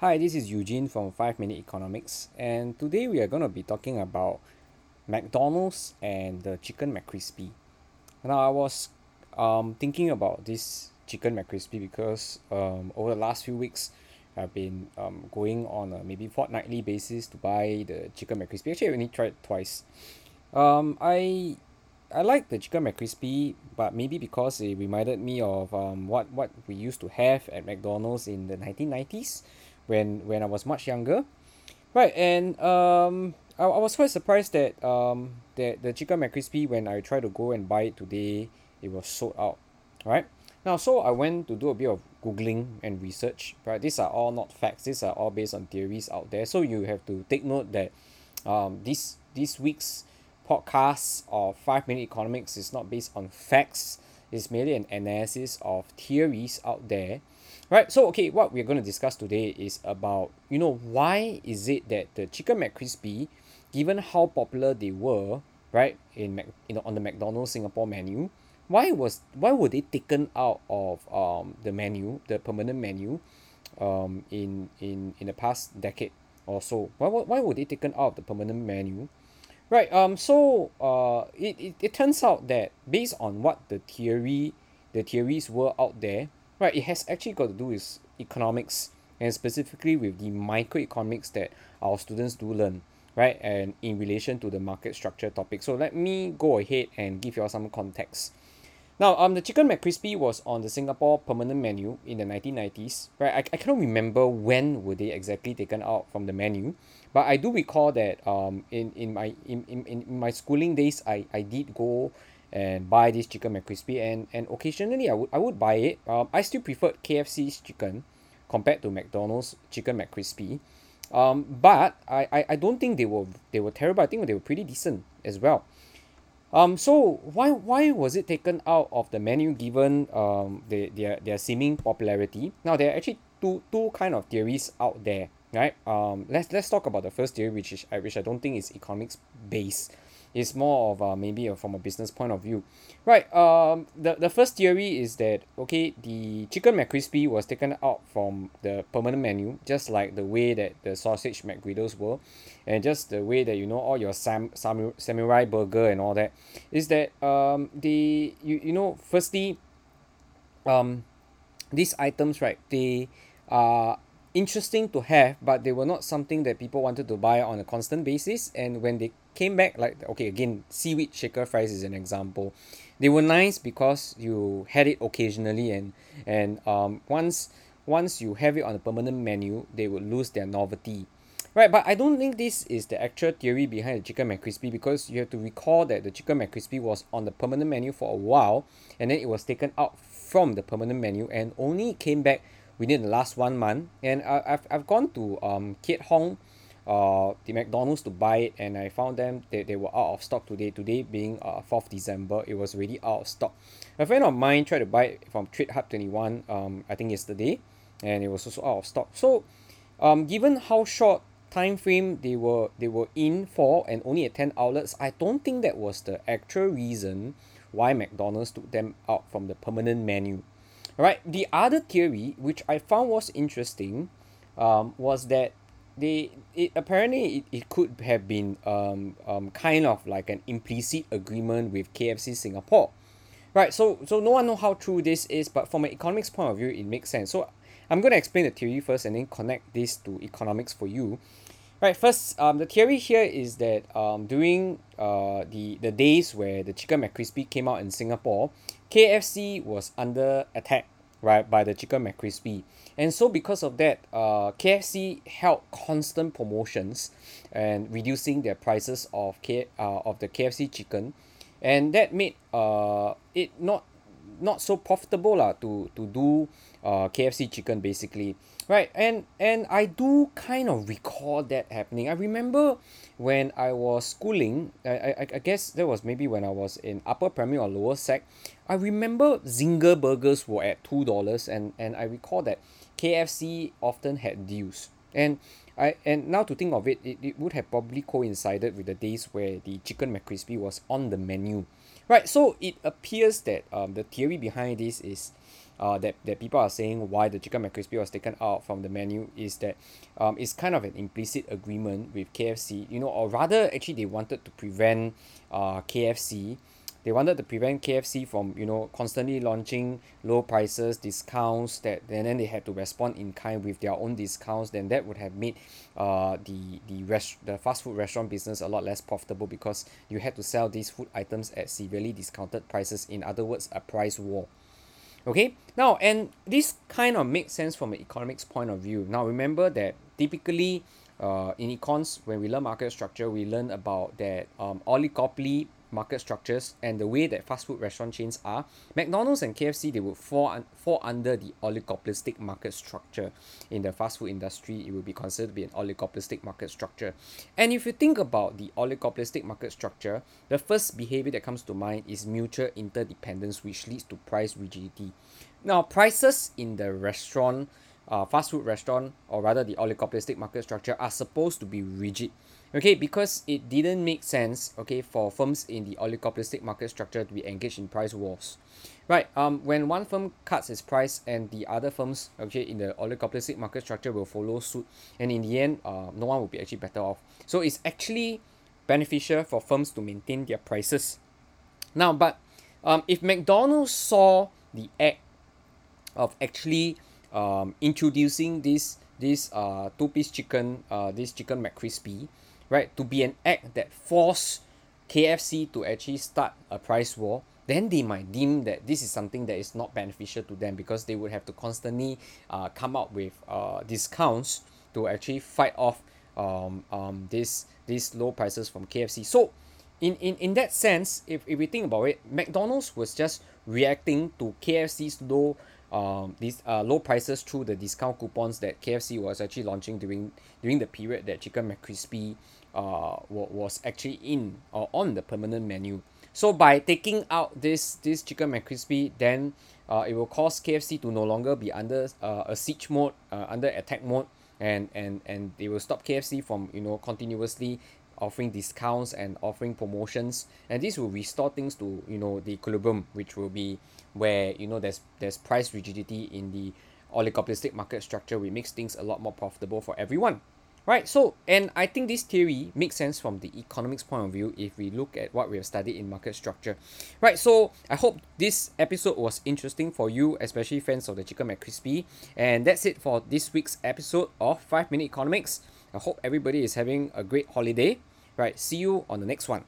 Hi, this is Eugene from Five Minute Economics, and today we are going to be talking about McDonald's and the chicken McCrispy. Now, I was um, thinking about this chicken McCrispy because um, over the last few weeks, I've been um, going on a maybe fortnightly basis to buy the chicken McCrispy. Actually, I only tried twice. Um, I I like the chicken McCrispy, but maybe because it reminded me of um, what what we used to have at McDonald's in the 1990s when when I was much younger. Right and um I, I was quite surprised that um that the chicken mccrispy when I try to go and buy it today it was sold out right? Now so I went to do a bit of googling and research right? These are all not facts. These are all based on theories out there. So you have to take note that um this this week's podcast of five minute economics is not based on facts. It's merely an analysis of theories out there right so okay what we're going to discuss today is about you know why is it that the chicken mccrispy given how popular they were right in Mac you know on the mcdonald's singapore menu why was why were they taken out of um the menu the permanent menu um in in in the past decade or so? Why why why were they taken out of the permanent menu? Right um so uh it, it it turns out that based on what the theory the theories were out there right it has actually got to do with economics and specifically with the microeconomics that our students do learn right and in relation to the market structure topic. So let me go ahead and give you all some context. Now um the chicken mccrispy was on the singapore permanent menu in the 1990s right? I, I cannot remember when were they exactly taken out from the menu but I do recall that um in in my in, in, in my schooling days I, I did go and buy this chicken mccrispy. And and occasionally I would I would buy it. Um I still preferred K_F_C's chicken compared to McDonald's chicken mccrispy. Um but I, I I don't think they were they were terrible. I think they were pretty decent as well. Um so why why was it taken out of the menu given um the their their seeming popularity? Now there are actually two two kind of theories out there right? Um let's let's talk about the first theory which is which I don't think is economics based is more of uh, maybe uh, from a business point of view. Right um the the first theory is that okay the chicken mccrispy was taken out from the permanent menu just like the way that the sausage mcgriddles were and just the way that you know all your sam samu samurai burger and all that. Is that um the you you know firstly um these items right they are interesting to have but they were not something that people wanted to buy on a constant basis and when they came back like okay again seaweed shaker fries is an example. They were nice because you had it occasionally and and um once once you have it on a permanent menu they would lose their novelty. Right but I don't think this is the actual theory behind the chicken mccrispy because you have to recall that the chicken mccrispy was on the permanent menu for a while and then it was taken out from the permanent menu and only came back within the last one month. And I I've I've gone to um Keat Hong uh the McDonald's to buy it and I found them they, they were out of stock today. Today being uh fourth December it was already out of stock. A friend of mine tried to buy it from Trade Hub twenty one um I think yesterday and it was also out of stock. So um given how short time frame they were they were in for and only at ten outlets I don't think that was the actual reason why McDonald's took them out from the permanent menu. Right the other theory which I found was interesting um was that they it apparently it, it could have been um um kind of like an implicit agreement with K_F_C singapore. Right so so no one know how true this is but from an economics point of view it makes sense. So I'm going to explain the theory first and then connect this to economics for you. Right first um the theory here is that um during uh the the days where the chicken mccrispy came out in singapore K_F_C was under attack right by the chicken mccrispy. And so because of that uh K_F_C held constant promotions and reducing their prices of K uh of the K_F_C chicken. And that made uh it not not so profitable lah to to do uh K_F_C chicken basically. Right and and I do kind of recall that happening. I remember when I was schooling I I I guess that was maybe when I was in upper primary or lower sec I remember zinger burgers were at two dollars and and I recall that K_F_C often had deals. And I and now to think of it it, it would have probably coincided with the days where the chicken mccrispy was on the menu right so it appears that um the theory behind this is uh, that, that people are saying why the chicken mccrispy was taken out from the menu is that um, it's kind of an implicit agreement with K_F_C you know or rather actually they wanted to prevent uh, K_F_C they wanted to prevent K_F_C from you know constantly launching low prices discounts that and then they had to respond in kind with their own discounts then that would have made uh the the rest the fast food restaurant business a lot less profitable because you had to sell these food items at severely discounted prices. In other words a price war. Okay? Now and this kind of makes sense from an economics point of view. Now remember that typically uh in econs when we learn market structure we learn about that um oligopoly market structures and the way that fast food restaurant chains are McDonald's and K_F_C they would fall un~ fall under the oligopolistic market structure. In the fast food industry it will be considered to be an oligopolistic market structure. And if you think about the oligopolistic market structure the first behavior that comes to mind is mutual interdependence which leads to price rigidity. Now prices in the restaurant uh, fast food restaurant or rather the oligopolistic market structure are supposed to be rigid. Okay because it didn't make sense okay for firms in the oligopolistic market structure to be engaged in price wars. Right um when one firm cuts its price and the other firms okay in the oligopolistic market structure will follow suit and in the end uh no one will be actually better off. So it's actually beneficial for firms to maintain their prices. Now but um if McDonald's saw the act of actually um introducing this this uh two piece chicken uh this chicken mccrispy right to be an act that force K_F_C to actually start a price war then they might deem that this is something that is not beneficial to them because they would have to constantly uh come up with uh discounts to actually fight off um um this these low prices from K_F_C so in in in that sense if if we think about it McDonald's was just reacting to K_F_C's low um these uh low prices through the discount coupons that K_F_C was actually launching during during the period that chicken mccrispy uh wa~ was actually in or on the permanent menu. So by taking out this this chicken mccrispy then uh it will cause K_F_C to no longer be under uh, a siege mode uh, under attack mode and and and they will stop K_F_C from you know continuously offering discounts and offering promotions. And this will restore things to you know the equilibrium which will be where you know there's there's price rigidity in the oligopolistic market structure which makes things a lot more profitable for everyone. Right so and I think this theory makes sense from the economics point of view if we look at what we have studied in market structure. Right so I hope this episode was interesting for you especially fans of the chicken mccrispy. And that's it for this week's episode of 5 minute economics. I hope everybody is having a great holiday right see you on the next one